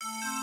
you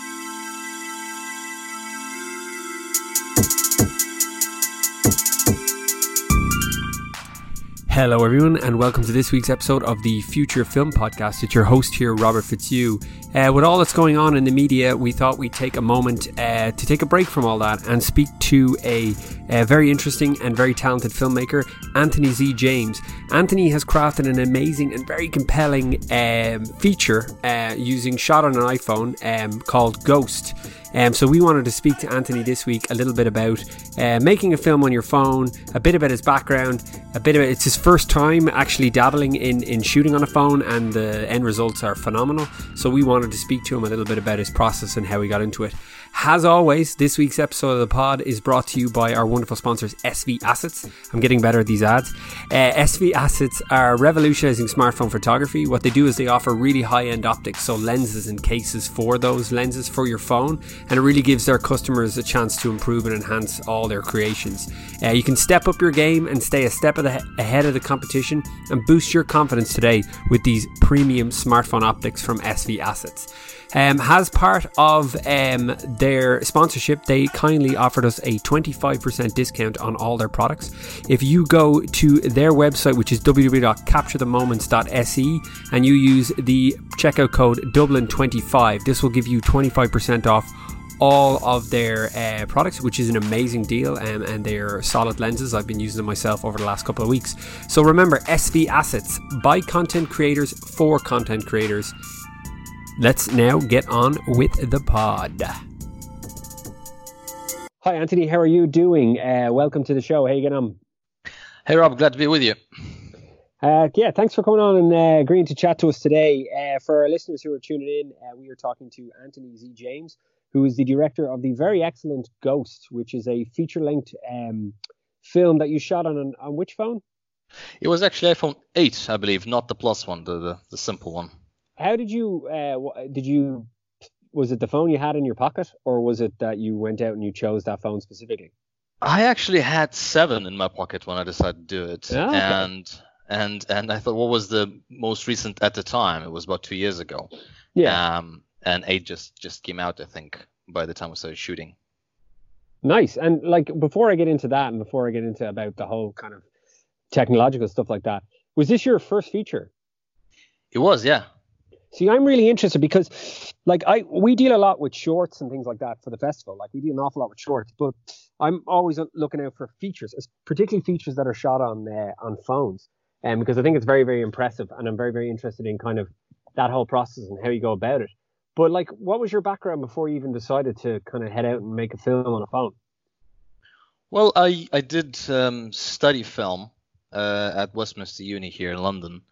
Hello, everyone, and welcome to this week's episode of the Future Film Podcast. It's your host here, Robert Fitzhugh. Uh, with all that's going on in the media, we thought we'd take a moment uh, to take a break from all that and speak to a, a, very interesting and very talented filmmaker, Anthony Z. James. Anthony has crafted an amazing and very compelling um, feature uh, using shot on an iPhone um, called Ghost. Um, so we wanted to speak to Anthony this week a little bit about uh, making a film on your phone, a bit about his background, a bit about it's his first time actually dabbling in in shooting on a phone, and the end results are phenomenal. So we wanted to speak to him a little bit about his process and how he got into it. As always, this week's episode of the pod is brought to you by our wonderful sponsors, SV Assets. I'm getting better at these ads. Uh, SV Assets are revolutionizing smartphone photography. What they do is they offer really high end optics, so lenses and cases for those lenses for your phone, and it really gives their customers a chance to improve and enhance all their creations. Uh, you can step up your game and stay a step ahead of the competition and boost your confidence today with these premium smartphone optics from SV Assets. Um, as part of um, their sponsorship, they kindly offered us a 25% discount on all their products. If you go to their website, which is www.capturethemoments.se, and you use the checkout code Dublin25, this will give you 25% off all of their uh, products, which is an amazing deal, um, and they're solid lenses. I've been using them myself over the last couple of weeks. So remember, SV Assets by content creators for content creators. Let's now get on with the pod. Hi, Anthony. How are you doing? Uh, welcome to the show. How you getting on? Hey, Rob. Glad to be with you. Uh, yeah, thanks for coming on and uh, agreeing to chat to us today. Uh, for our listeners who are tuning in, uh, we are talking to Anthony Z. James, who is the director of the very excellent Ghost, which is a feature-length um, film that you shot on, on which phone? It was actually iPhone 8, I believe, not the Plus one, the the, the simple one. How did you? Uh, did you? Was it the phone you had in your pocket, or was it that you went out and you chose that phone specifically? I actually had seven in my pocket when I decided to do it, oh, okay. and and and I thought, what was the most recent at the time? It was about two years ago. Yeah. Um, and eight just just came out, I think, by the time we started shooting. Nice. And like before I get into that, and before I get into about the whole kind of technological stuff like that, was this your first feature? It was, yeah. See, I'm really interested because, like, I we deal a lot with shorts and things like that for the festival. Like, we deal an awful lot with shorts, but I'm always looking out for features, particularly features that are shot on uh, on phones, um, because I think it's very, very impressive, and I'm very, very interested in kind of that whole process and how you go about it. But like, what was your background before you even decided to kind of head out and make a film on a phone? Well, I I did um, study film uh, at Westminster Uni here in London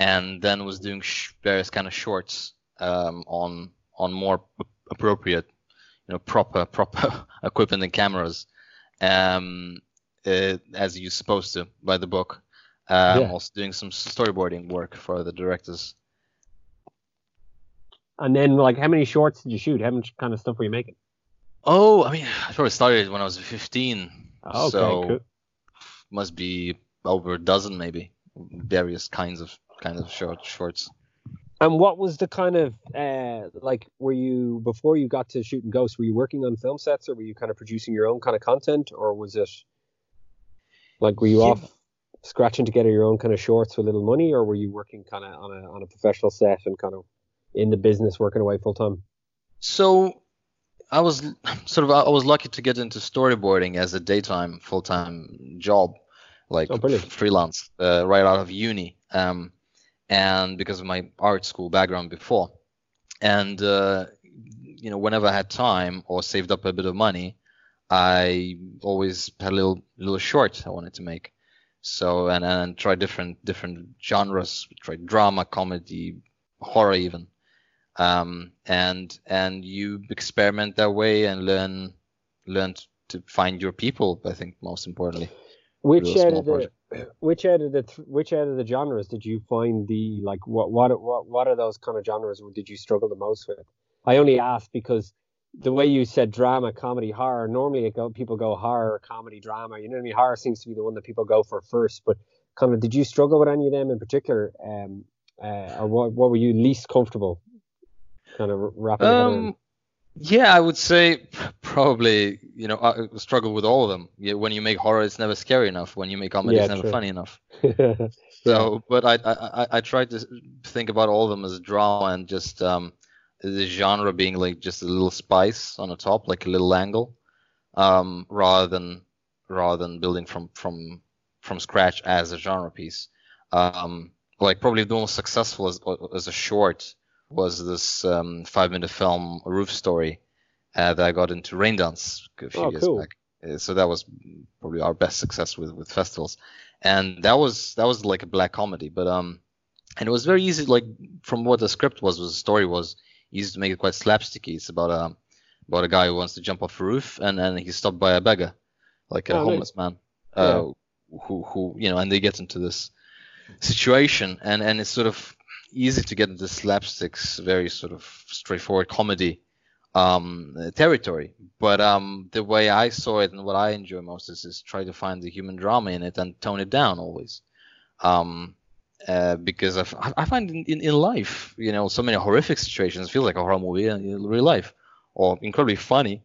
and then was doing sh- various kind of shorts um, on on more appropriate, you know, proper proper equipment and cameras, um, uh, as you're supposed to by the book. Um, yeah. Also doing some storyboarding work for the directors. And then, like, how many shorts did you shoot? How much kind of stuff were you making? Oh, I mean, I probably started when I was 15. Oh, okay, so cool. must be over a dozen, maybe, various kinds of kind of short shorts. And what was the kind of uh, like? Were you before you got to shooting Ghost? Were you working on film sets, or were you kind of producing your own kind of content, or was it like were you yeah. off scratching together your own kind of shorts with a little money, or were you working kind of on a on a professional set and kind of in the business working away full time? So I was sort of I was lucky to get into storyboarding as a daytime full time job, like oh, freelance, uh, right out of uni. Um, and because of my art school background before. And uh, you know, whenever I had time or saved up a bit of money, I always had a little little short I wanted to make. So and and try different different genres, try drama, comedy, horror even. Um, and and you experiment that way and learn learn to find your people. I think most importantly. Which out of the which out of the which out of the genres did you find the like what what what what are those kind of genres did you struggle the most with? I only ask because the way you said drama, comedy, horror. Normally, go, people go horror, comedy, drama. You know what I mean? Horror seems to be the one that people go for first. But kind of, did you struggle with any of them in particular, um, uh, or what, what were you least comfortable kind of wrapping um, yeah, I would say probably, you know, I struggle with all of them. Yeah, when you make horror, it's never scary enough. When you make comedy, yeah, it's never true. funny enough. so, but I, I, I try to think about all of them as drama and just um, the genre being like just a little spice on the top, like a little angle, um, rather than rather than building from from from scratch as a genre piece. Um, like probably the most successful as, as a short was this um, five minute film Roof Story uh, that I got into Raindance a few oh, years cool. back. Uh, so that was probably our best success with, with festivals, and that was that was like a black comedy, but um, and it was very easy. Like from what the script was, was the story was easy to make it quite slapsticky. It's about a um, about a guy who wants to jump off a roof, and then he's stopped by a beggar, like a oh, homeless nice. man, uh, yeah. who who you know, and they get into this situation, and and it's sort of easy to get into slapsticks, very sort of straightforward comedy um, territory. But um, the way I saw it and what I enjoy most is, is try to find the human drama in it and tone it down always. Um, uh, because I've, find in, in, in, life, you know, so many horrific situations feel like a horror movie in real life, or incredibly funny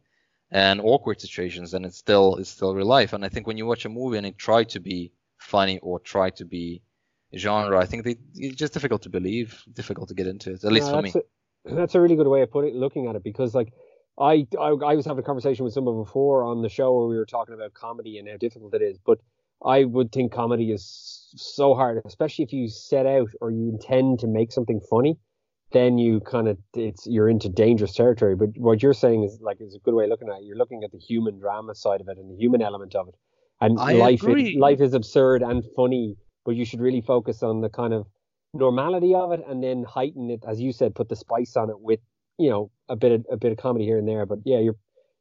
and awkward situations, and it's still it's still real life. And I think when you watch a movie and it try to be funny or try to be genre. I think they, it's just difficult to believe, difficult to get into it. At least for me. A, that's a really good way of putting looking at it because like I, I I was having a conversation with someone before on the show where we were talking about comedy and how difficult it is, but I would think comedy is so hard, especially if you set out or you intend to make something funny. Then you kind of it's you're into dangerous territory. But what you're saying is like is a good way of looking at it. You're looking at the human drama side of it and the human element of it. And I life is, life is absurd and funny but you should really focus on the kind of normality of it and then heighten it, as you said, put the spice on it with you know a bit of a bit of comedy here and there. But yeah, you're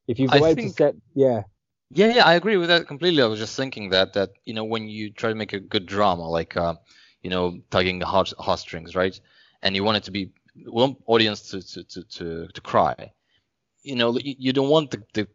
if you go I out think, to set, yeah. Yeah, yeah, I agree with that completely. I was just thinking that that you know when you try to make a good drama, like uh, you know tugging the heart, heartstrings, right? And you want it to be want audience to to to to, to cry. You know, you, you don't want the, the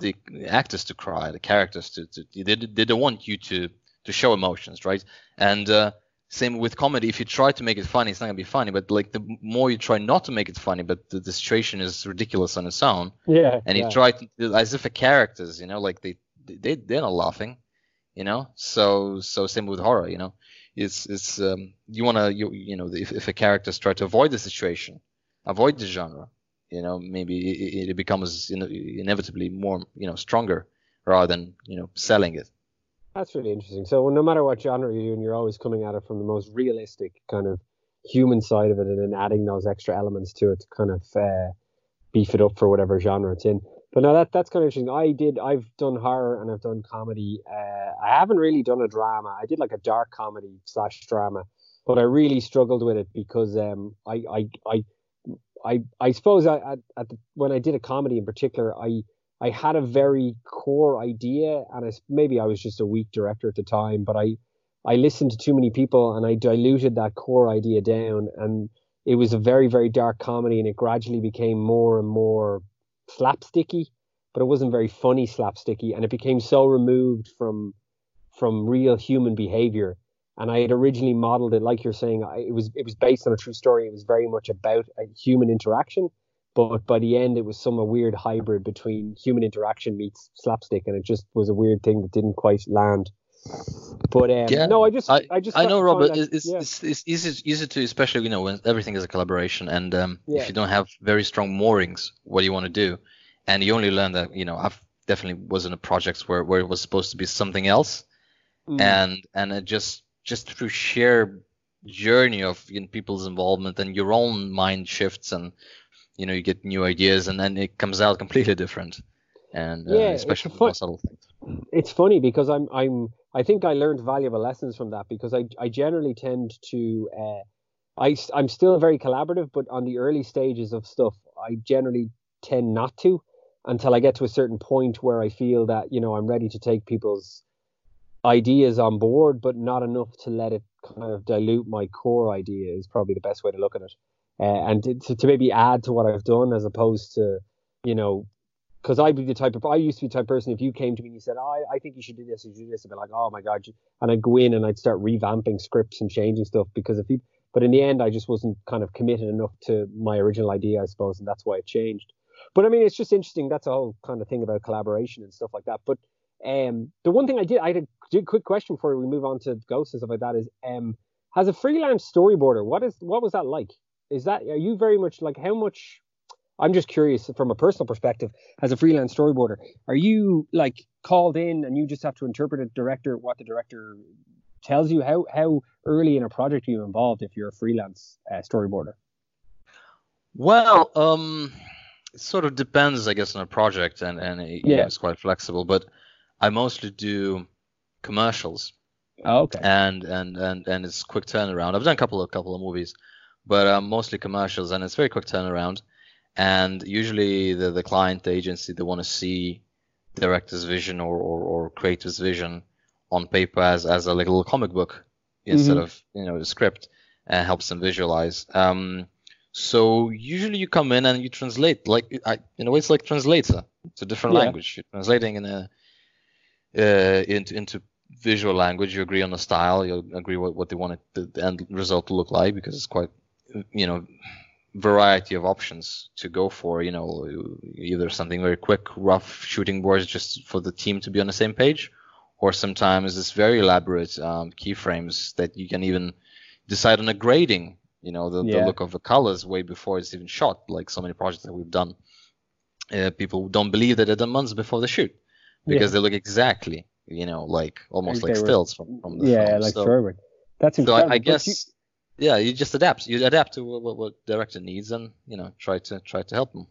the actors to cry, the characters to, to they, they don't want you to to show emotions, right? And uh, same with comedy. If you try to make it funny, it's not gonna be funny. But like the more you try not to make it funny, but the, the situation is ridiculous on its own. Yeah. And you yeah. try to as if the characters, you know, like they they they're not laughing, you know. So so same with horror, you know. It's it's um, you wanna you you know if if a characters try to avoid the situation, avoid the genre, you know, maybe it, it becomes you know inevitably more you know stronger rather than you know selling it. That's really interesting. So no matter what genre you're doing, you're always coming at it from the most realistic kind of human side of it, and then adding those extra elements to it to kind of uh, beef it up for whatever genre it's in. But no, that that's kind of interesting. I did. I've done horror and I've done comedy. Uh, I haven't really done a drama. I did like a dark comedy slash drama, but I really struggled with it because um, I I I I I suppose I, at, at the, when I did a comedy in particular, I I had a very core idea, and I, maybe I was just a weak director at the time, but I I listened to too many people and I diluted that core idea down, and it was a very very dark comedy, and it gradually became more and more slapsticky, but it wasn't very funny slapsticky, and it became so removed from from real human behavior. And I had originally modeled it, like you're saying, I, it was it was based on a true story. It was very much about a human interaction but by the end it was some weird hybrid between human interaction meets slapstick and it just was a weird thing that didn't quite land but um, yeah, no, I just, I, I just, I know, Robert. That, it's, yeah. it's, it's easy, easy to, especially you know, when everything is a collaboration, and um, yeah. if you don't have very strong moorings, what do you want to do? And you only learn that, you know, I've definitely was in a project where, where it was supposed to be something else, mm. and and it just just through sheer journey of you know, people's involvement and your own mind shifts and you know you get new ideas and then it comes out completely different and uh, yeah, especially fun- subtle things. It's funny because I'm I'm I think I learned valuable lessons from that because I I generally tend to uh, I I'm still very collaborative, but on the early stages of stuff, I generally tend not to until I get to a certain point where I feel that you know I'm ready to take people's ideas on board, but not enough to let it kind of dilute my core idea is probably the best way to look at it uh, and to, to maybe add to what I've done as opposed to, you know, because I'd be the type of I used to be the type of person if you came to me and you said, oh, I, I think you should do this, you should do this, I'd be like, oh my god, and I'd go in and I'd start revamping scripts and changing stuff because if you But in the end, I just wasn't kind of committed enough to my original idea, I suppose, and that's why it changed. But I mean, it's just interesting. That's a whole kind of thing about collaboration and stuff like that. But um, the one thing I did, I had a quick question before we move on to ghosts and stuff like that is, um, as a freelance storyboarder, what is what was that like? Is that are you very much like how much? I'm just curious from a personal perspective, as a freelance storyboarder, are you like called in and you just have to interpret a director what the director tells you? How how early in a project are you involved if you're a freelance uh, storyboarder? Well, um, it sort of depends, I guess, on a project, and and it, yeah, know, it's quite flexible. But I mostly do commercials. Oh, okay. And and and and it's quick turnaround. I've done a couple of couple of movies, but um, mostly commercials, and it's very quick turnaround. And usually the the client, the agency, they want to see director's vision or, or, or creator's vision on paper as as a little comic book instead mm-hmm. of you know the script, and helps them visualize. Um, so usually you come in and you translate like I, in a way it's like translator. It's a different yeah. language. You're translating in a uh, into into visual language. You agree on the style. You agree what what they want the, the end result to look like because it's quite you know variety of options to go for. You know, either something very quick, rough shooting boards just for the team to be on the same page, or sometimes it's very elaborate um, keyframes that you can even decide on a grading. You know, the, yeah. the look of the colors way before it's even shot. Like so many projects that we've done, uh, people don't believe that they're done months before the shoot because yeah. they look exactly, you know, like almost like, like stills from, from the yeah, film. like so, That's incredible. So I, I guess, yeah, you just adapt. You adapt to what, what director needs, and you know, try to try to help them.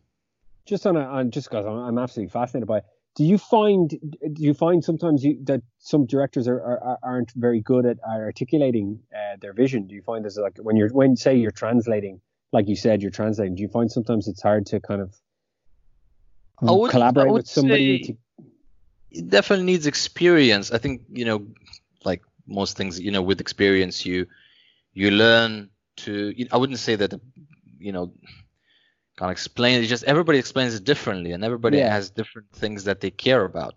Just on a, on just because I'm, I'm absolutely fascinated by. It. Do you find do you find sometimes you, that some directors are, are aren't very good at articulating uh, their vision? Do you find this like when you're when say you're translating, like you said, you're translating. Do you find sometimes it's hard to kind of collaborate with somebody to it definitely needs experience. I think you know, like most things, you know, with experience, you you learn to. I wouldn't say that you know can't explain it. Just everybody explains it differently, and everybody yeah. has different things that they care about,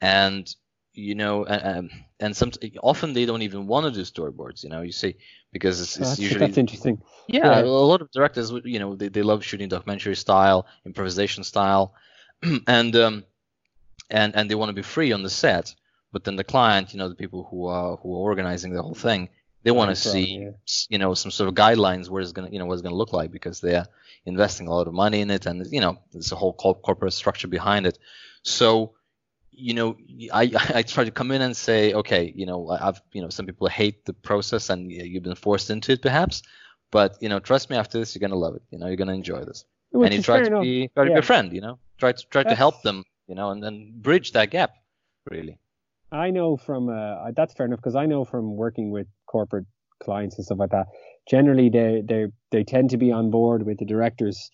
and you know, and, and some often they don't even want to do storyboards. You know, you see because it's, it's that's, usually that's interesting. Yeah, yeah, a lot of directors, you know, they, they love shooting documentary style, improvisation style, and um, and and they want to be free on the set. But then the client, you know, the people who are who are organizing the whole thing, they want to see, yeah. you know, some sort of guidelines where it's gonna, you know, what it's gonna look like because they're investing a lot of money in it, and you know, there's a whole corporate structure behind it. So, you know, I I try to come in and say, okay, you know, I've, you know, some people hate the process and you've been forced into it perhaps, but you know, trust me, after this, you're gonna love it. You know, you're gonna enjoy this. Which and you try to be try to yeah. be a friend. You know, try to try That's... to help them you know, and then bridge that gap, really. I know from uh, that's fair enough because I know from working with corporate clients and stuff like that. Generally, they they they tend to be on board with the director's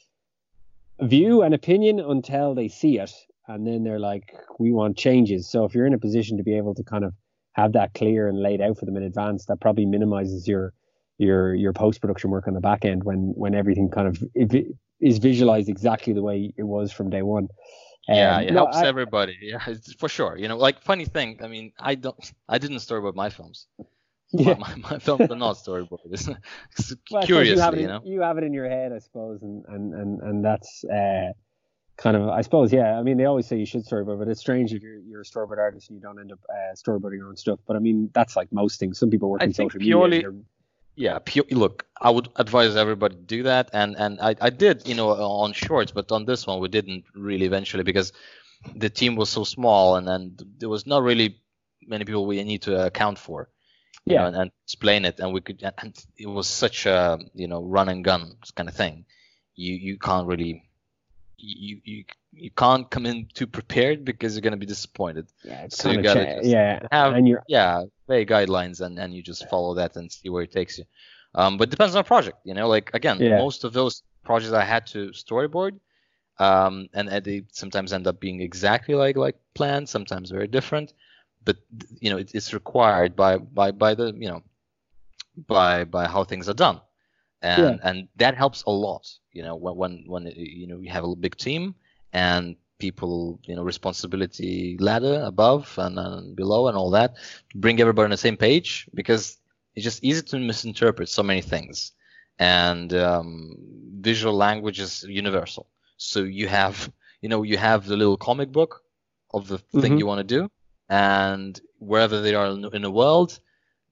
view and opinion until they see it, and then they're like, "We want changes." So if you're in a position to be able to kind of have that clear and laid out for them in advance, that probably minimizes your your your post production work on the back end when when everything kind of is visualized exactly the way it was from day one yeah, it no, helps I, everybody. Yeah, for sure. You know, like funny thing. I mean, I don't, I didn't storyboard my films. Yeah. My, my, films are not storyboarded. well, Curiously, you, have it in, you know. You have it in your head, I suppose, and and and and that's uh, kind of, I suppose, yeah. I mean, they always say you should storyboard, but it's strange if you're you're a storyboard artist and you don't end up uh, storyboarding your own stuff. But I mean, that's like most things. Some people work I in social purely, media yeah pure, look i would advise everybody to do that. And and I, I did you know on shorts but on this one we didn't really eventually because the team was so small and then there was not really many people we need to account for. Yeah. know, and, and, explain it. And we could and it was such a you know run and gun kind of thing. You you can't really you you you can't come in too prepared because you're gonna be disappointed. Yeah, so you gotta yeah, have and you're yeah vague guidelines and and you just follow that and see where it takes you. Um, but it depends on the project, you know. Like again, yeah. most of those projects I had to storyboard, um, and they sometimes end up being exactly like like planned, sometimes very different. But you know, it, it's required by by by the you know by by how things are done and yeah. and that helps a lot you know when when when you know you have a big team and people you know responsibility ladder above and, and below and all that to bring everybody on the same page because it's just easy to misinterpret so many things, and um, visual language is universal. So you have you know you have the little comic book of the thing mm-hmm. you want to do, and wherever they are in the world,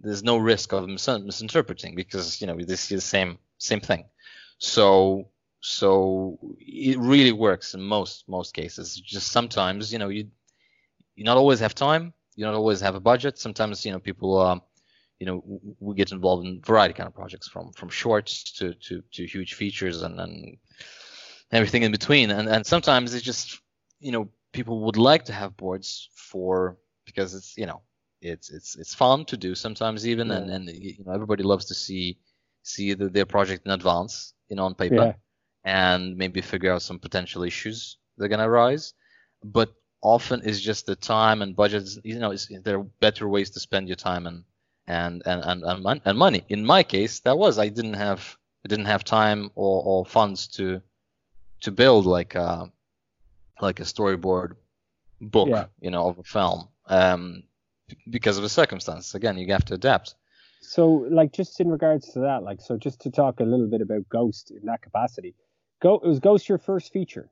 there's no risk of mis- misinterpreting because you know this is the same same thing. So so it really works in most most cases. Just sometimes you know you you not always have time, you not always have a budget. Sometimes you know people um, you know we get involved in variety kind of projects from from shorts to to, to huge features and and everything in between. And and sometimes it's just you know people would like to have boards for because it's you know it's it's it's fun to do sometimes even yeah. and and you know everybody loves to see see the, their project in advance you know on paper yeah. and maybe figure out some potential issues that are gonna arise but often it's just the time and budget you know there are better ways to spend your time and and and and, and, and money in my case that was i didn't have i didn't have time or, or funds to to build like a like a storyboard book yeah. you know of a film um because of the circumstances. Again, you have to adapt. So, like, just in regards to that, like, so just to talk a little bit about Ghost in that capacity, Go was Ghost your first feature?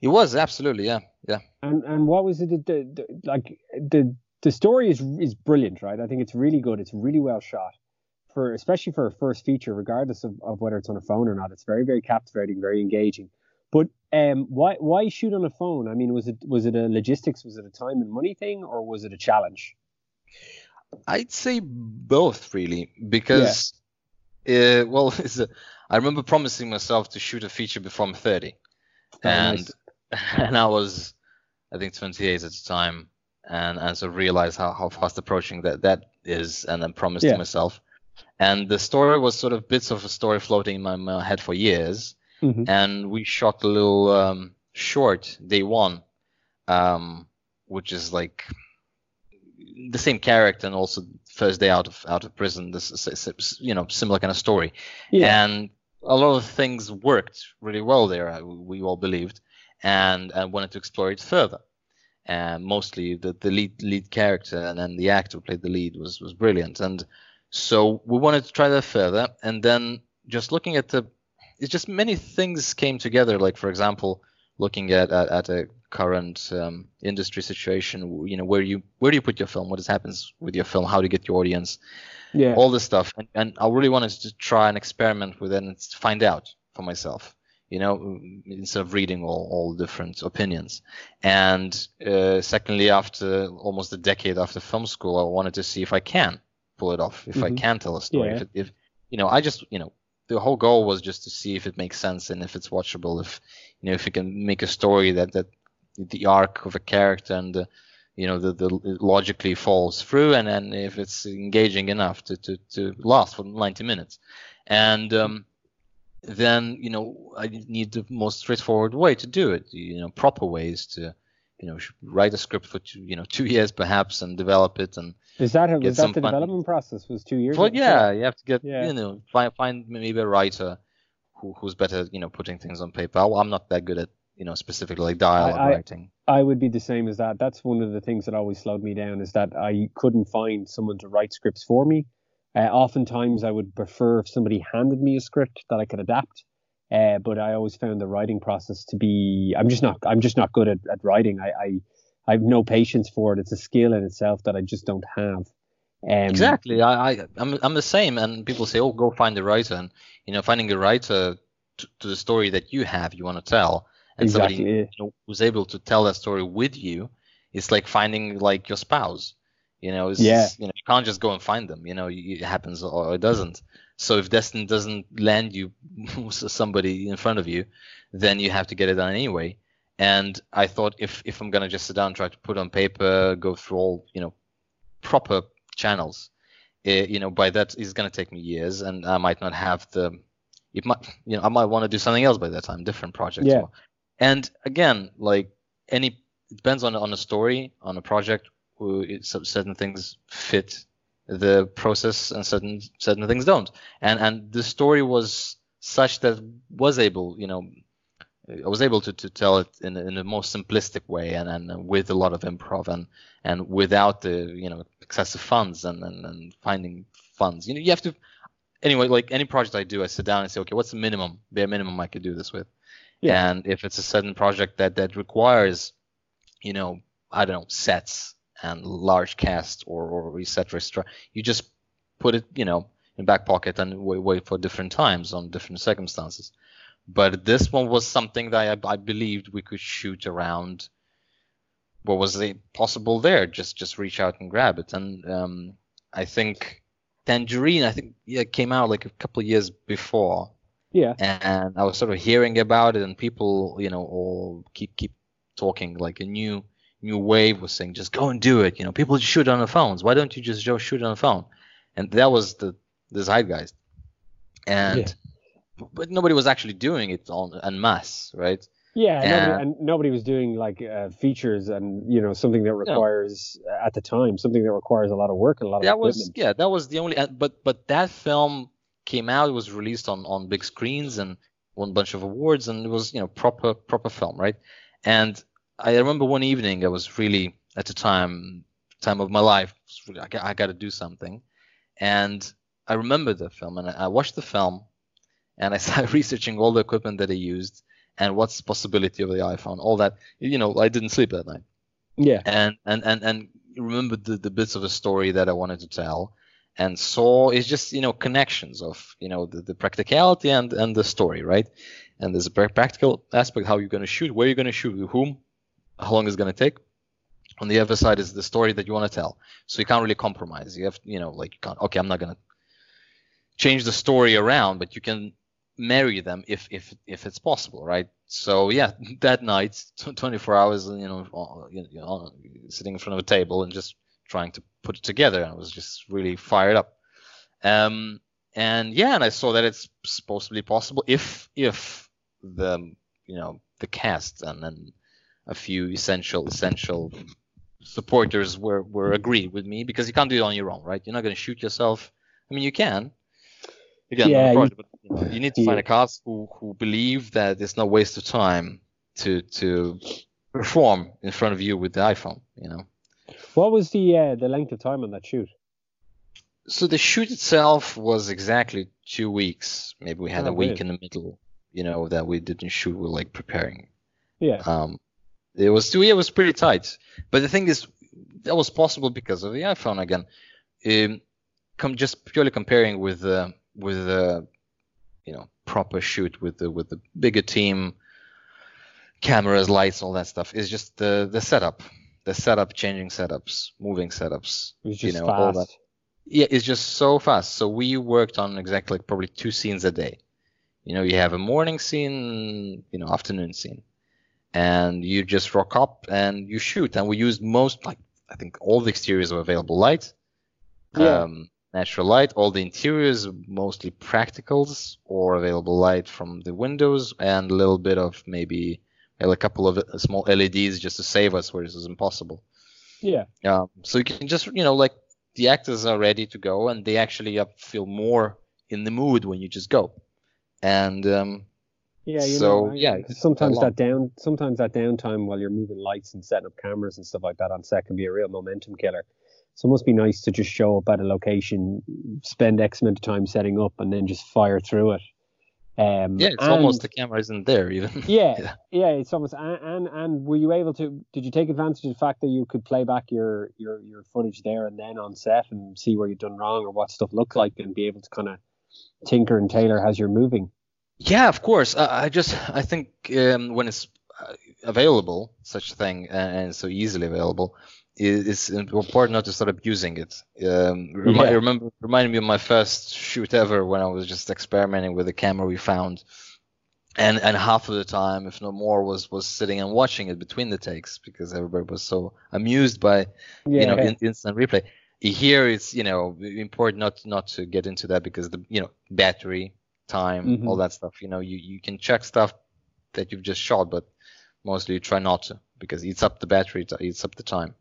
It was absolutely, yeah, yeah. And and what was it? The, the, like the the story is is brilliant, right? I think it's really good. It's really well shot for especially for a first feature, regardless of, of whether it's on a phone or not. It's very very captivating, very engaging. But um, why why shoot on a phone? I mean, was it was it a logistics, was it a time and money thing, or was it a challenge? I'd say both, really, because yeah. uh, well, a, I remember promising myself to shoot a feature before I'm 30, oh, and nice. and I was, I think 28 at the time, and and so realized how, how fast approaching that that is, and then promised yeah. to myself. And the story was sort of bits of a story floating in my, my head for years mm-hmm. and we shot a little um, short day one, um, which is like the same character and also first day out of out of prison. This is, you know similar kind of story, yeah. and a lot of things worked really well there. Uh, we all believed, and and wanted to explore it further. And mostly the, the lead lead character and then the actor who played the lead was was brilliant. And so we wanted to try that further. And then just looking at the it's just many things came together. Like for example, looking at at, at a current um, industry situation, you know, where you where do you put your film? What happens with your film? How do you get your audience? Yeah. All this stuff, and, and I really wanted to try and experiment with it and find out for myself. You know, instead of reading all, all different opinions. And uh, secondly, after almost a decade after film school, I wanted to see if I can pull it off, if mm-hmm. I can tell a story. Yeah. If, if you know, I just you know the whole goal was just to see if it makes sense and if it's watchable. If you know if you can make a story that that the arc of a character and the, you know the, the logically falls through, and then if it's engaging enough to to, to last for 90 minutes, and um, then you know I need the most straightforward way to do it. You know proper ways to you know write a script for two, you know two years perhaps and develop it and is that was that the fun... development process? Was two years well yeah you have to get yeah. you know find find maybe a writer who, who's better you know putting things on paper. I'm not that good at you know specifically like dialogue I, writing. I would be the same as that. That's one of the things that always slowed me down is that i couldn't find someone to write scripts for me. Uh, oftentimes i would prefer if somebody handed me a script that i could adapt uh, but I always found the writing process to be I'm just not I'm just not good at, at writing. I, I I have no patience for it. It's a skill in itself that I just don't have. Um, exactly. I, I I'm I'm the same. And people say, oh, go find a writer. And you know, finding a writer to, to the story that you have, you want to tell, and exactly. somebody you know, who's able to tell that story with you, it's like finding like your spouse. You know, yeah. you know, you can't just go and find them. You know, it happens or it doesn't. So if Destin doesn't land you somebody in front of you, then you have to get it done anyway. And I thought if if I'm gonna just sit down try to put on paper, go through all you know proper channels, it, eh, you know by that is gonna take me years, and I might not have the it might you know I might want to do something else by that time, different projects. Yeah. And again, like any it depends on on a story, on a project. Certain things fit the process and certain certain things don't. And and the story was such that was able, you know, I was able to, to tell it in, in a more simplistic way and, and with a lot of improv and, and without the you know excessive funds and, and, and finding funds. You know, you have to anyway. Like any project I do, I sit down and say, okay, what's the minimum, bare minimum I could do this with? Yeah. And if it's a certain project that that requires, you know, I don't know, sets and large cast or or etc. you just put it, you know, in back pocket and wait, wait for different times on different circumstances. But this one was something that I, I believed we could shoot around what was it possible there. Just just reach out and grab it. And um, I think Tangerine, I think yeah, came out like a couple of years before. Yeah. And I was sort of hearing about it, and people, you know, all keep keep talking like a new new wave was saying, just go and do it. You know, people shoot on the phones. Why don't you just go shoot on the phone? And that was the the zeitgeist. And yeah. But nobody was actually doing it on en masse, right? Yeah, and, nobody, and nobody was doing like uh, features and you know something that requires yeah. at the time something that requires a lot of work and a lot of that of was yeah that was the only but but that film came out was released on on big screens and won a bunch of awards and it was you know proper proper film right and I remember one evening I was really at the time time of my life really, I, I got to do something and I remember the film and I, I watched the film and I started researching all the equipment that I used and what's the possibility of the iPhone, all that. You know, I didn't sleep that night. Yeah. And and and and remembered the, the bits of the story that I wanted to tell, and saw it's just you know connections of you know the, the practicality and and the story, right? And there's a practical aspect how you're going to shoot, where you're going to shoot, with whom, how long it's going to take. On the other side is the story that you want to tell. So you can't really compromise. You have you know like you can't okay I'm not going to change the story around, but you can marry them if if if it's possible, right? So yeah, that night, 24 hours, you know, you know, sitting in front of a table and just trying to put it together. I was just really fired up. Um, and yeah, and I saw that it's supposed to be possible if if the you know the cast and then a few essential essential supporters were were agreed with me because you can't do it on your own, right? You're not going to shoot yourself. I mean, you can, again yeah, project, you, but you, need to yeah. find a cast who who believe that it's no waste of time to to perform in front of you with the iPhone. You know. What was the uh, the length of time on that shoot? So the shoot itself was exactly two weeks. Maybe we had oh, a week in the middle, you know, that we didn't shoot. We were like preparing. Yeah. Um, it was two. Yeah, it was pretty tight. But the thing is, that was possible because of the iPhone again. Um, come just purely comparing with uh, with a you know proper shoot with the with the bigger team, cameras, lights, all that stuff is just the the setup, the setup, changing setups, moving setups, you know, fast. all that. Yeah, it's just so fast. So we worked on exactly like probably two scenes a day. You know, you have a morning scene, you know, afternoon scene, and you just rock up and you shoot. And we used most, like I think, all the exteriors of available light. Yeah. Um, natural light. All the interiors mostly practicals or available light from the windows, and a little bit of maybe a couple of uh, small LEDs just to save us where this is impossible. Yeah. Um, so you can just you know like the actors are ready to go, and they actually feel more in the mood when you just go. And um, yeah, you so know, yeah, sometimes that down sometimes that downtime while you're moving lights and setting up cameras and stuff like that on set can be a real momentum killer. So it must be nice to just show up at a location, spend X amount of time setting up, and then just fire through it. Um, yeah, it's and, almost the camera isn't there even. yeah, yeah, yeah, it's almost. And, and and were you able to? Did you take advantage of the fact that you could play back your your your footage there and then on set and see where you've done wrong or what stuff looked like and be able to kind of tinker and tailor as you're moving? Yeah, of course. I, I just I think um, when it's uh, available, such a thing, and so easily available, it's important not to start abusing it. Um, remi- yeah. remember, reminded me of my first shoot ever when I was just experimenting with the camera we found, and and half of the time, if not more, was was sitting and watching it between the takes because everybody was so amused by yeah. you know in, instant replay. Here, it's you know important not not to get into that because the you know battery time, mm-hmm. all that stuff. You know, you you can check stuff that you've just shot, but mostly you try not to because it eats up the battery, it eats up the time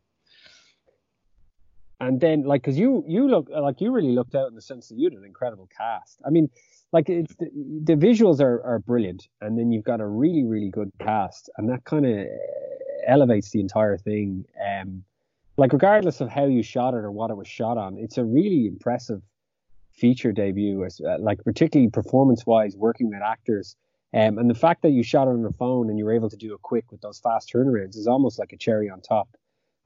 and then like because you you look like you really looked out in the sense that you had an incredible cast i mean like it's the, the visuals are, are brilliant and then you've got a really really good cast and that kind of elevates the entire thing um like regardless of how you shot it or what it was shot on, it's a really impressive feature debut. Uh, like particularly performance wise, working with actors. Um, and the fact that you shot it on a phone and you were able to do it quick with those fast turnarounds is almost like a cherry on top.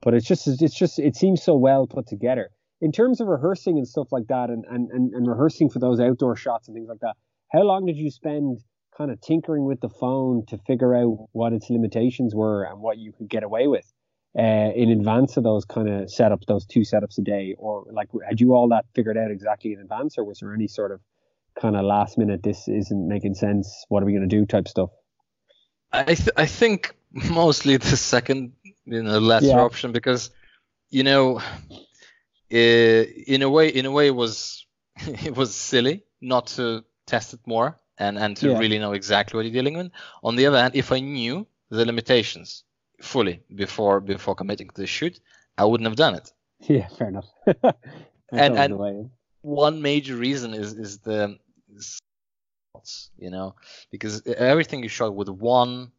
But it's just, it's just, it seems so well put together. In terms of rehearsing and stuff like that, and, and, and, and rehearsing for those outdoor shots and things like that, how long did you spend kind of tinkering with the phone to figure out what its limitations were and what you could get away with? uh, in advance of those kind of setups, those two setups a day, or like had you all that figured out exactly in advance, or was there any sort of kind of last minute this isn't making sense, what are we going to do type stuff? I th- I think mostly the second, you know, lesser yeah. option because, you know, in a way, in a way, it was it was silly not to test it more and and to yeah. really know exactly what you're dealing with. On the other hand, if I knew the limitations fully before before committing to the shoot, I wouldn't have done it. Yeah, fair enough. and and one major reason is is the you know because everything is shot with one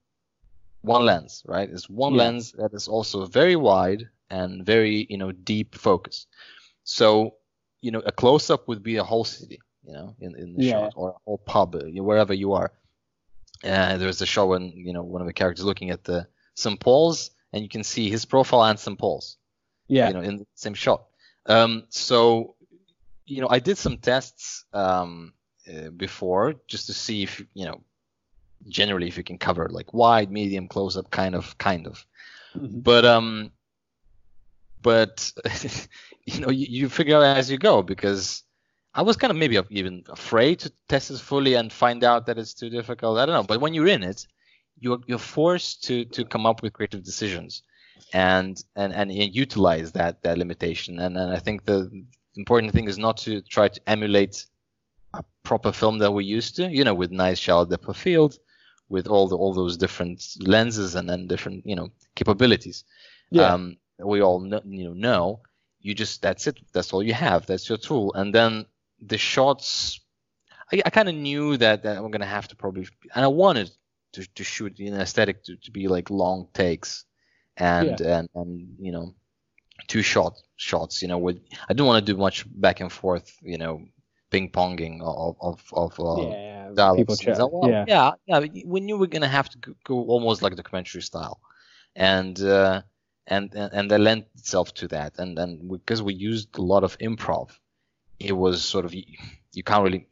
one lens right it's one yeah. lens that is also very wide and very you know deep focus so you know a close up would be a whole city you know in, in the yeah. shot or a whole pub wherever you are uh, there's a shot when you know one of the characters looking at the St. Paul's, and you can see his profile and St. Paul's. Yeah. You know, in the same shot. Um, so, you know, I did some tests um, uh, before just to see if you know, generally if you can cover like wide, medium, close up, kind of, kind of. Mm-hmm. But um, but you know, you, you figure out as you go because. I was kind of maybe even afraid to test it fully and find out that it's too difficult. I don't know. But when you're in it, you're you're forced to to come up with creative decisions and and and utilize that that limitation and and I think the important thing is not to try to emulate a proper film that we're used to you know with nice shallow depth of field with all the all those different lenses and then different you know capabilities. Yeah. um we all know, you know know you just that's it. That's all you have. That's your tool. And then the shots I, I kind of knew that, that I'm gonna have to probably and I wanted to, to shoot in aesthetic to, to be like long takes and yeah. and and you know two shot shots you know with i don't want to do much back and forth you know ping ponging of of of uh, yeah, dialogues. Well, yeah. yeah yeah when you were gonna have to go almost like documentary style and uh and and, that lent itself to that and and because we used a lot of improv it was sort of you can't really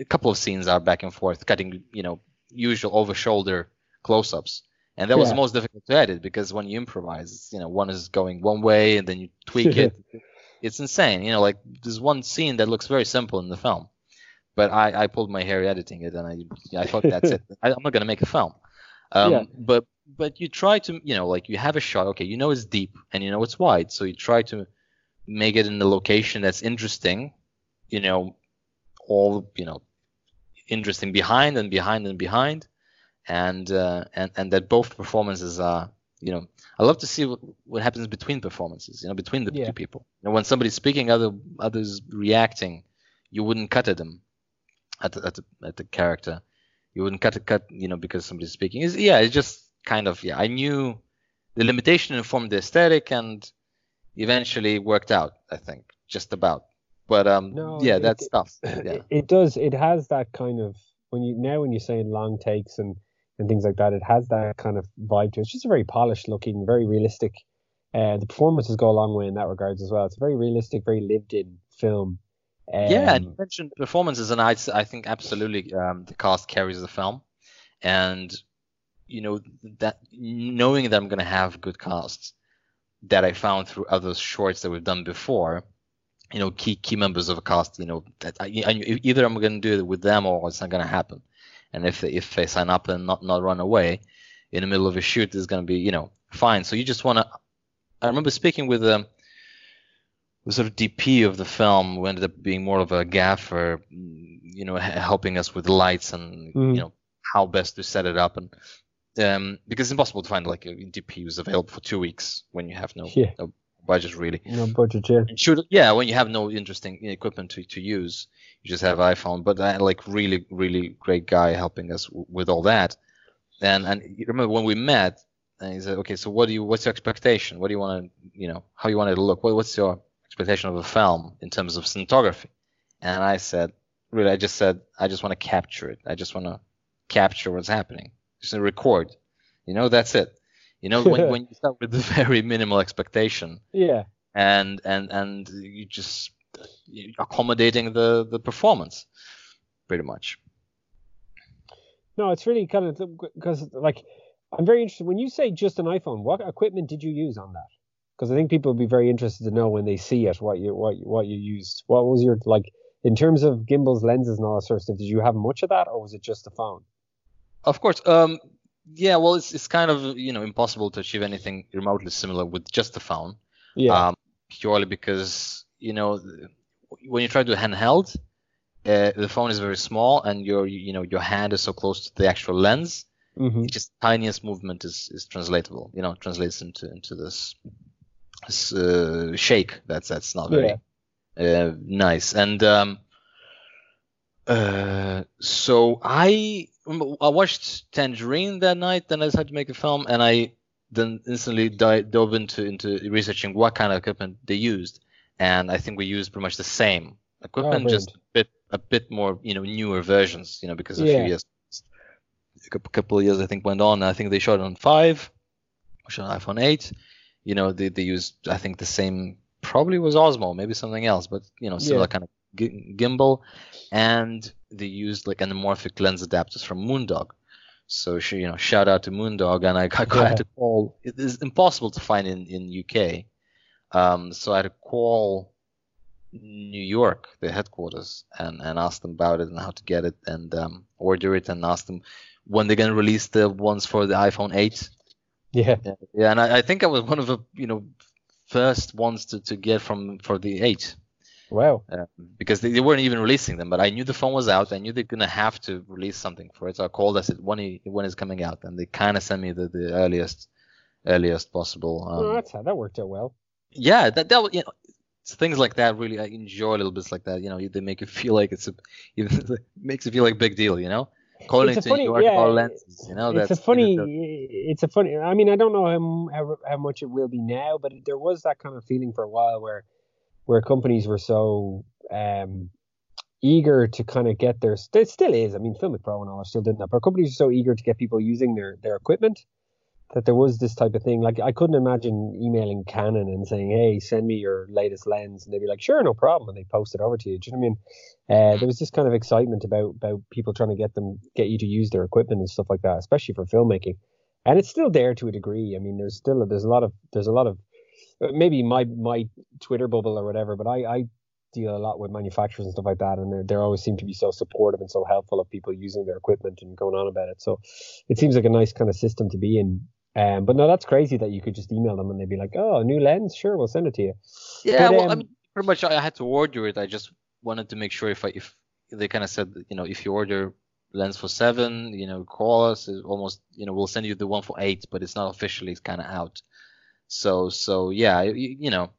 a couple of scenes are back and forth cutting you know usual over shoulder close ups. And that was the most difficult to edit because when you improvise, you know, one is going one way and then you tweak it. It's insane. You know, like there's one scene that looks very simple in the film, but I, I pulled my hair editing it and I I thought that's it. I, am not gonna make a film. Um, yeah. But but you try to you know like you have a shot. Okay, you know it's deep and you know it's wide, so you try to make it in a location that's interesting. You know, all you know interesting behind and behind and behind, and uh, and and that both performances are you know I love to see what, what happens between performances you know between the yeah. two people. You know, when somebody's speaking, other others reacting, you wouldn't cut at them, at the, at the, at the character. You wouldn't cut a cut you know because somebody's speaking. It's, yeah, it's just kind of yeah. I knew the limitation informed the aesthetic and eventually worked out. I think just about. But um, no, yeah, it, that stuff. Yeah. It, it, does. It has that kind of when you now when you're saying long takes and and things like that, it has that kind of vibe to it. It's just a very polished looking, very realistic. Uh, the performances go a long way in that regards as well. It's a very realistic, very lived in film. Um, yeah, and you mentioned performances, and I, I think absolutely um, the cast carries the film, and you know that knowing that I'm going to have good casts that I found through other shorts that we've done before you know key key members of a cast you know that I, I, either i'm going to do it with them or it's not going to happen. And if they, if they sign up and not not run away in the middle of a shoot it's going to be you know fine. So you just want to i remember speaking with um the sort of dp of the film who ended up being more of a gaffer you know helping us with lights and mm. you know how best to set it up and um, because it's impossible to find like a DP who's available for two weeks when you have no, yeah. no budget really. No budget, yeah. Should yeah, when you have no interesting equipment to, to use, you just have iPhone. But I, like really really great guy helping us w- with all that. And and remember when we met, and he said, okay, so what do you, what's your expectation? What do you want to, you know, how you want it to look? What, what's your expectation of a film in terms of cinematography? And I said, really, I just said, I just want to capture it. I just want to capture what's happening. Just record. You know, that's it. You know, when, when you start with very minimal expectation. Yeah. And and and you just accommodating the the performance, pretty much. No, it's really kind of because like I'm very interested when you say just an iPhone. What equipment did you use on that? Because I think people would be very interested to know when they see it what you what what you used. What was your like in terms of gimbals, lenses, and all that sort of stuff? Did you have much of that, or was it just the phone? Of course. Um, yeah. Well, it's it's kind of you know impossible to achieve anything remotely similar with just the phone. Yeah. Um, purely because you know when you try to do handheld, uh, the phone is very small and your you know your hand is so close to the actual lens mm-hmm. just tiniest movement is is translatable you know translates into into this, this uh, shake that's that's not very yeah. uh, nice and um, uh, so I I watched Tangerine that night then I decided to make a film and I then instantly dove into into researching what kind of equipment they used and I think we used pretty much the same equipment, oh, just a bit a bit more you know newer versions, you know, because a yeah. few years, a couple of years I think went on. I think they shot on five, shot on iPhone eight. You know, they they used I think the same probably was Osmo, maybe something else, but you know, similar yeah. kind of g- gimbal, and they used like anamorphic lens adapters from Moondog. So you know, shout out to Moondog, and I, I got yeah. to call. It is impossible to find in in UK. Um, so I had to call New York, the headquarters, and, and ask them about it and how to get it and um, order it and ask them when they're gonna release the ones for the iPhone 8. Yeah. Yeah, and I, I think I was one of the you know first ones to, to get from for the 8. Wow. Uh, because they, they, weren't even releasing them, but I knew the phone was out. I knew they're gonna have to release something for it. So I called. I said when when is coming out, and they kind of sent me the, the earliest earliest possible. Um, oh, that's how that worked out well. Yeah, that that you know, things like that really I enjoy a little bits like that. You know, they make you feel like it's a, it makes you feel like a big deal. You know, calling it's to funny, yeah, lenses. You know, it's a funny. It's a funny. I mean, I don't know how, how how much it will be now, but there was that kind of feeling for a while where where companies were so um, eager to kind of get their. It still is. I mean, Filmic Pro and all are still doing that, but companies are so eager to get people using their their equipment that there was this type of thing. Like I couldn't imagine emailing Canon and saying, "Hey, send me your latest lens," and they'd be like, "Sure, no problem," and they post it over to you. Do you know what I mean? Uh, there was this kind of excitement about about people trying to get them get you to use their equipment and stuff like that, especially for filmmaking. And it's still there to a degree. I mean, there's still a, there's a lot of there's a lot of uh, maybe my my Twitter bubble or whatever, but I I deal a lot with manufacturers and stuff like that, and they they always seem to be so supportive and so helpful of people using their equipment and going on about it. So it seems like a nice kind of system to be in um, but no, that's crazy that you could just email them and they'd be like, "Oh, new lens, sure, we'll send it to you." Yeah, but, well, um, I mean, pretty much I had to order it. I just wanted to make sure if I, if they kind of said, you know, if you order lens for seven, you know, call us. It's almost, you know, we'll send you the one for eight, but it's not officially. It's kind of out. So, so yeah, you, you, know,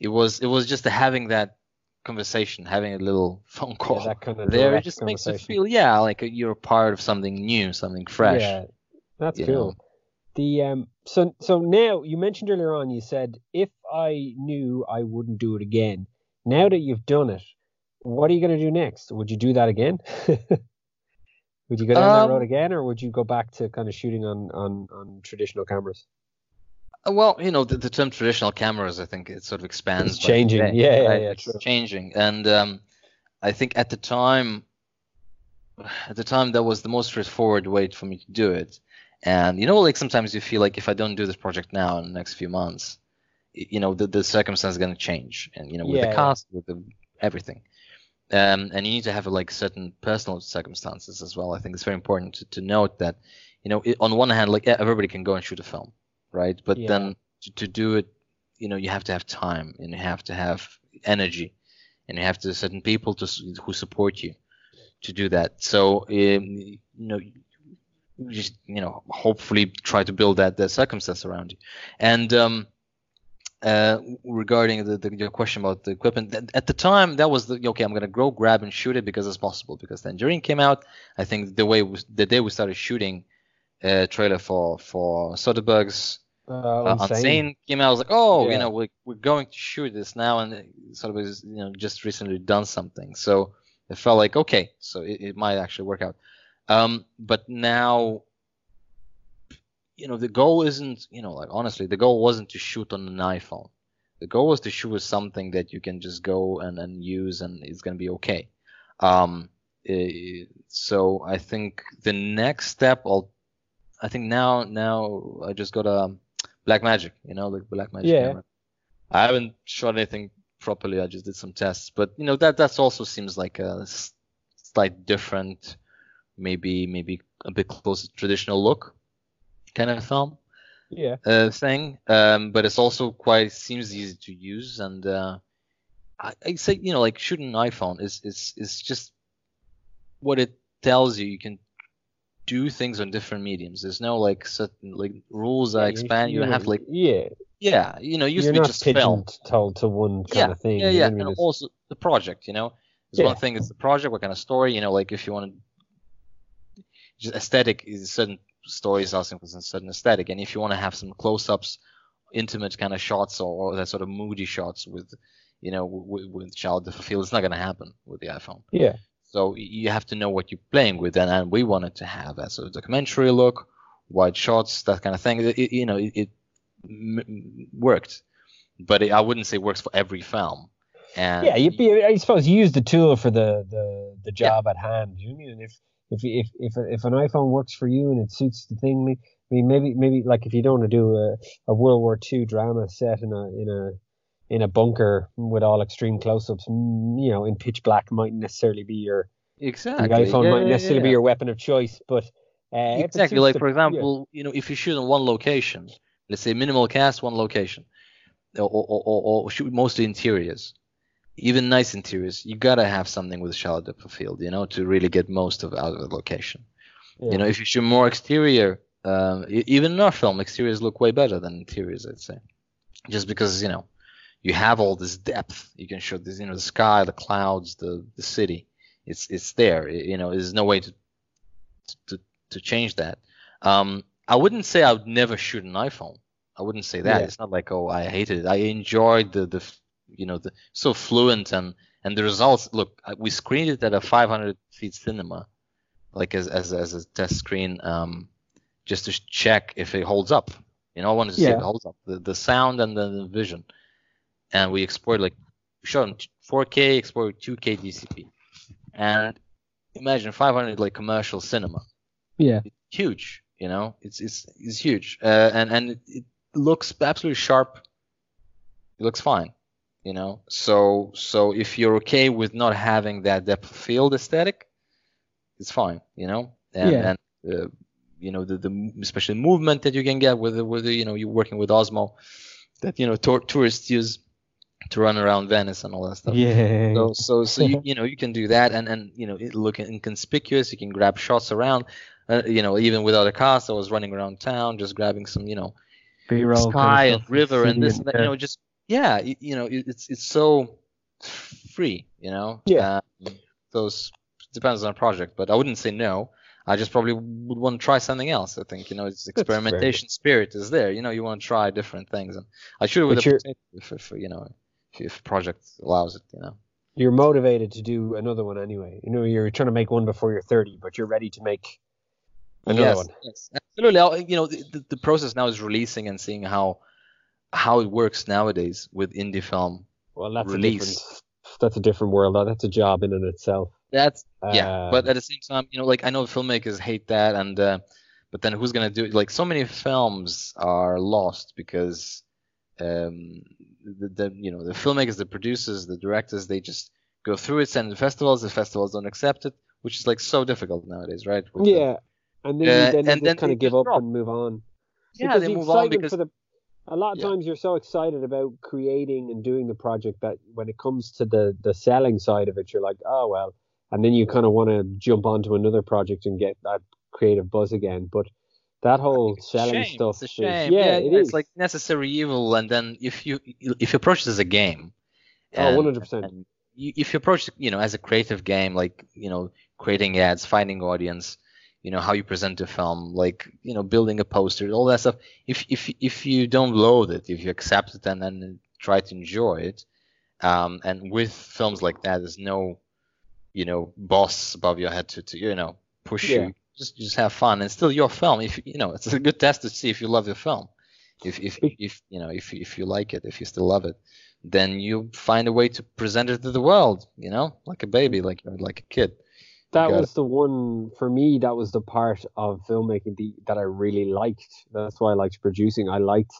it was it was just having that conversation, having a little phone call yeah, kind of there. It just makes you feel, yeah, like you're part of something new, something fresh. Yeah, that's cool. Know? The um so so now you mentioned earlier on you said if I knew I wouldn't do it again. Now that you've done it, what are you going to do next? Would you do that again? would you go down um, that road again, or would you go back to kind of shooting on on on traditional cameras? Uh, well, you know, the, the term traditional cameras, I think it sort of expands. It's changing, day, yeah, yeah, yeah, it's true. changing, and um, I think at the time, at the time that was the most straightforward way for me to do it. And you know, like sometimes you feel like if I don't do this project now in the next few months, you know, the, the circumstance is going to change, and you know, with yeah, the cost, with the everything. Um, and you need to have like certain personal circumstances as well. I think it's very important to, to note that, you know, it, on one hand, like everybody can go and shoot a film, right? But yeah. then to, to do it, you know, you have to have time and you have to have energy, and you have to certain people to who support you to do that. So, um, you know, just you know hopefully try to build that that circumstance around you and um, uh, regarding the, the, your question about the equipment at the time that was the okay i'm gonna go grab and shoot it because it's possible because tangerine came out i think the way the day we started shooting uh, trailer for for Soderbergh's uh, uh, Unsane. came out. I was like, oh, yeah. you know, we're we're going to shoot this now, and Soderbergh's you know just recently done something, so it felt like okay, so it, it might actually work out. Um, but now, you know, the goal isn't, you know, like honestly, the goal wasn't to shoot on an iPhone. The goal was to shoot with something that you can just go and, and use, and it's gonna be okay. Um, uh, so I think the next step, I'll, I think now now I just got a Blackmagic, you know, like Blackmagic yeah. camera. I haven't shot anything properly. I just did some tests, but you know that that also seems like a slight different, maybe maybe a bit closer to traditional look kind of film. Yeah. Uh, thing, um, but it's also quite seems easy to use, and uh, I, I say you know like shooting an iPhone is is is just what it tells you. You can do things on different mediums. There's no like certain like rules that yeah, expand. You, you have like yeah yeah you know used You're to be just film. told to one kind yeah, of thing. Yeah yeah, and also the project. You know, it's yeah. one thing it's the project. What kind of story? You know, like if you want to just aesthetic is certain stories asking for a certain aesthetic, and if you want to have some close-ups, intimate kind of shots or, or that sort of moody shots with you know with, with child of field, it's not going to happen with the iPhone. Yeah. So you have to know what you're playing with, and, and we wanted to have a sort of documentary look, wide shots, that kind of thing. It, it, you know, it, it m- worked, but I wouldn't say works for every film. And yeah, you, I suppose you use the tool for the the, the job yeah. at hand. You mean if if if if if an iPhone works for you and it suits the thing, I mean maybe maybe like if you don't want to do a, a World War II drama set in a in a in a bunker with all extreme close-ups, you know, in pitch black might necessarily be your exactly. Your iPhone yeah, might necessarily yeah. be your weapon of choice, but uh, exactly. Like for example, yeah. you know, if you shoot in one location, let's say minimal cast, one location, or or, or, or shoot mostly interiors, even nice interiors, you gotta have something with shallow depth of field, you know, to really get most of out of the location. You know, if you shoot more exterior, um, even in our film, exteriors look way better than interiors, I'd say, just because you know you have all this depth. You can show this, you know, the sky, the clouds, the the city. It's it's there. You know, there's no way to to to change that. Um, I wouldn't say I would never shoot an iPhone. I wouldn't say that. Yeah. It's not like oh I hated it. I enjoyed the the you know the so fluent and and the results. Look, we screened it at a 500 feet cinema, like as as as a test screen, um, just to check if it holds up. You know, I wanted to yeah. see if it holds up the the sound and the, the vision and we export like shot 4K, export 2K DCP, and imagine 500 like commercial cinema. Yeah, it's huge. You know, it's it's it's huge, uh, and and it, it looks absolutely sharp. It looks fine. You know, so so if you're okay with not having that depth of field aesthetic, it's fine. You know, and yeah. and uh, you know the the especially movement that you can get with the, with you know you're working with Osmo that you know tour, tourists use to run around Venice and all that stuff. Yeah. So so so you, you know you can do that and and you know it look inconspicuous. You can grab shots around. Uh, you know even without a cast, I was running around town just grabbing some you know B-roll sky kind of and river and this and that. You know just yeah you, you, know it's it's so free. You know. Yeah. Um, those depends on the project, but I wouldn't say no. I just probably would want to try something else. I think you know, it's experimentation spirit is there. You know, you want to try different things, and I should have with a if, if you know if project allows it, you know. You're motivated to do another one anyway. You know, you're trying to make one before you're 30, but you're ready to make another yes, one. Yes, absolutely. You know, the, the process now is releasing and seeing how how it works nowadays with indie film well, that's release. A different, that's a different world. That's a job in and itself. That's yeah, but at the same time, you know, like I know filmmakers hate that, and uh, but then who's gonna do it? Like so many films are lost because um, the, the you know the filmmakers, the producers, the directors, they just go through it, send it to festivals. The festivals don't accept it, which is like so difficult nowadays, right? With yeah, the, and then uh, then and then kind of give up drop. and move on. Yeah, because they move on because the, a lot of yeah. times you're so excited about creating and doing the project that when it comes to the the selling side of it, you're like, oh well, and then you kind of want to jump onto another project and get that creative buzz again, but that whole selling stuff. It's yeah, yeah, it it's is. like necessary evil. And then if you if you approach it as a game, oh, and, oh, 100 percent. If you approach you know as a creative game, like you know creating ads, finding audience, you know how you present a film, like you know building a poster, all that stuff. If if if you don't load it, if you accept it and then try to enjoy it, um, and with films like that, there's no you know boss above your head to, to you know push yeah. you. Just just have fun and still your film. If you know it's a good test to see if you love your film. If if if you know if if you like it, if you still love it, then you find a way to present it to the world. You know, like a baby, like like a kid that was it. the one for me. That was the part of filmmaking the, that I really liked. That's why I liked producing. I liked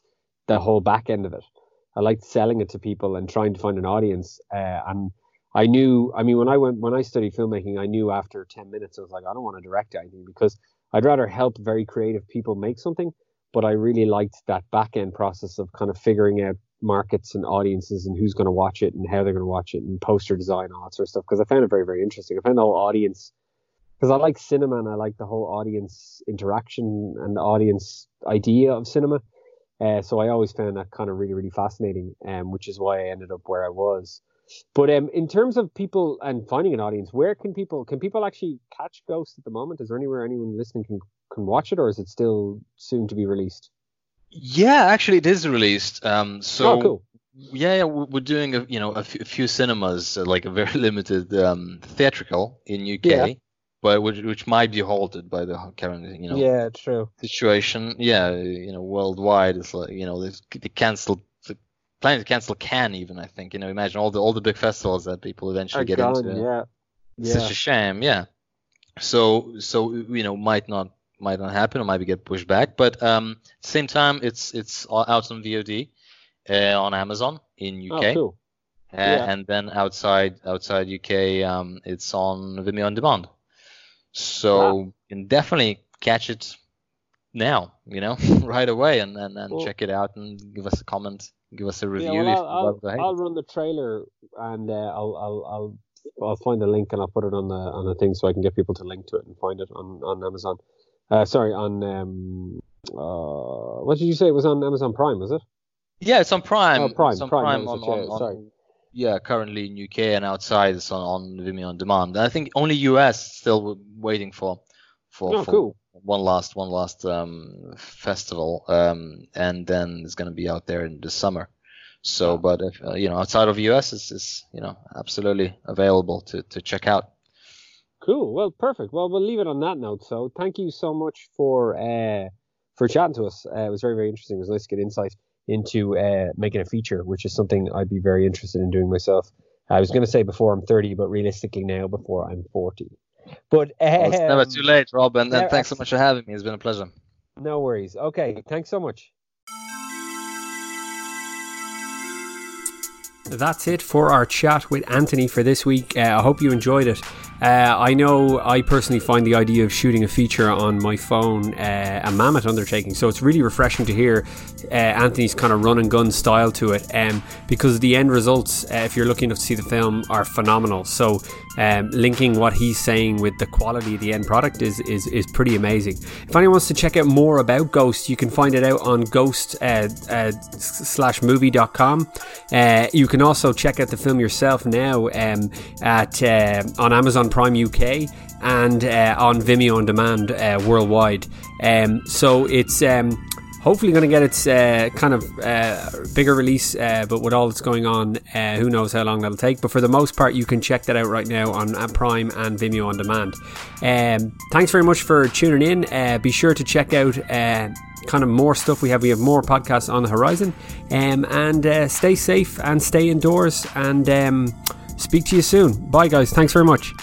the whole back end of it. I liked selling it to people and trying to find an audience. Uh, and I knew, I mean, when I went when I studied filmmaking, I knew after ten minutes I was like, I don't want to direct anything because I'd rather help very creative people make something. But I really liked that back end process of kind of figuring out markets and audiences and who's going to watch it and how they're going to watch it and poster design all that sort of stuff because I found it very very interesting. I found the whole audience because I like cinema and I like the whole audience interaction and the audience idea of cinema. Uh, so I always found that kind of really really fascinating, um, which is why I ended up where I was. But um, in terms of people and finding an audience, where can people can people actually catch Ghost at the moment? Is there anywhere anyone listening can can watch it, or is it still soon to be released? Yeah, actually, it is released. Um, so oh, cool. Yeah, yeah, we're doing a you know a few cinemas, uh, like a very limited um, theatrical in UK, yeah. but which, which might be halted by the current you know yeah true situation. Yeah, you know worldwide it's like you know they, canceled planning to cancel can even I think you know imagine all the all the big festivals that people eventually Are get gone, into. Yeah, yeah. Such a shame. Yeah. So so you know might not might not happen or might get pushed back. But um, same time, it's it's out on VOD uh, on Amazon in UK. Oh, cool. Uh, yeah. And then outside outside UK, um, it's on Vimeo on demand. So wow. you can definitely catch it now, you know, right away, and and, and cool. check it out and give us a comment, give us a review. Yeah, well, I'll, I'll, I'll, run the trailer and uh, I'll I'll I'll I'll find the link and I'll put it on the on the thing so I can get people to link to it and find it on on Amazon. Uh, sorry, on um, uh, what did you say? It was on Amazon Prime, was it? Yeah, it's on Prime. Oh, Prime. It's on Prime, Prime on, on, on, sorry. Yeah, currently in UK and outside it's on, on Vimeo on demand. And I think only US still waiting for for, oh, for cool. one last one last um, festival, um, and then it's going to be out there in the summer. So, but if, uh, you know, outside of US, it's, it's you know absolutely available to to check out. Cool. Well, perfect. Well, we'll leave it on that note. So, thank you so much for uh, for chatting to us. Uh, it was very, very interesting. It was nice to get insight into uh, making a feature, which is something I'd be very interested in doing myself. I was going to say before I'm 30, but realistically now before I'm 40. But um, well, it's never too late, Rob. And, and thanks so much for having me. It's been a pleasure. No worries. Okay. Thanks so much. That's it for our chat with Anthony for this week. Uh, I hope you enjoyed it. Uh, I know I personally find the idea of shooting a feature on my phone uh, a mammoth undertaking, so it's really refreshing to hear uh, Anthony's kind of run and gun style to it um, because the end results, uh, if you're enough to see the film, are phenomenal. So um, linking what he's saying with the quality of the end product is, is, is pretty amazing. If anyone wants to check out more about Ghost, you can find it out on ghost uh, uh, slash movie.com. you can also check out the film yourself now um, at on Amazon Prime UK and uh, on Vimeo on demand uh, worldwide. Um, so it's um, hopefully going to get its uh, kind of uh, bigger release, uh, but with all that's going on, uh, who knows how long that'll take. But for the most part, you can check that out right now on Prime and Vimeo on demand. Um, thanks very much for tuning in. be sure to check out kind of more stuff we have. We have more podcasts on the horizon. Um, and uh, stay safe and stay indoors. And um, speak to you soon. Bye, guys. Thanks very much.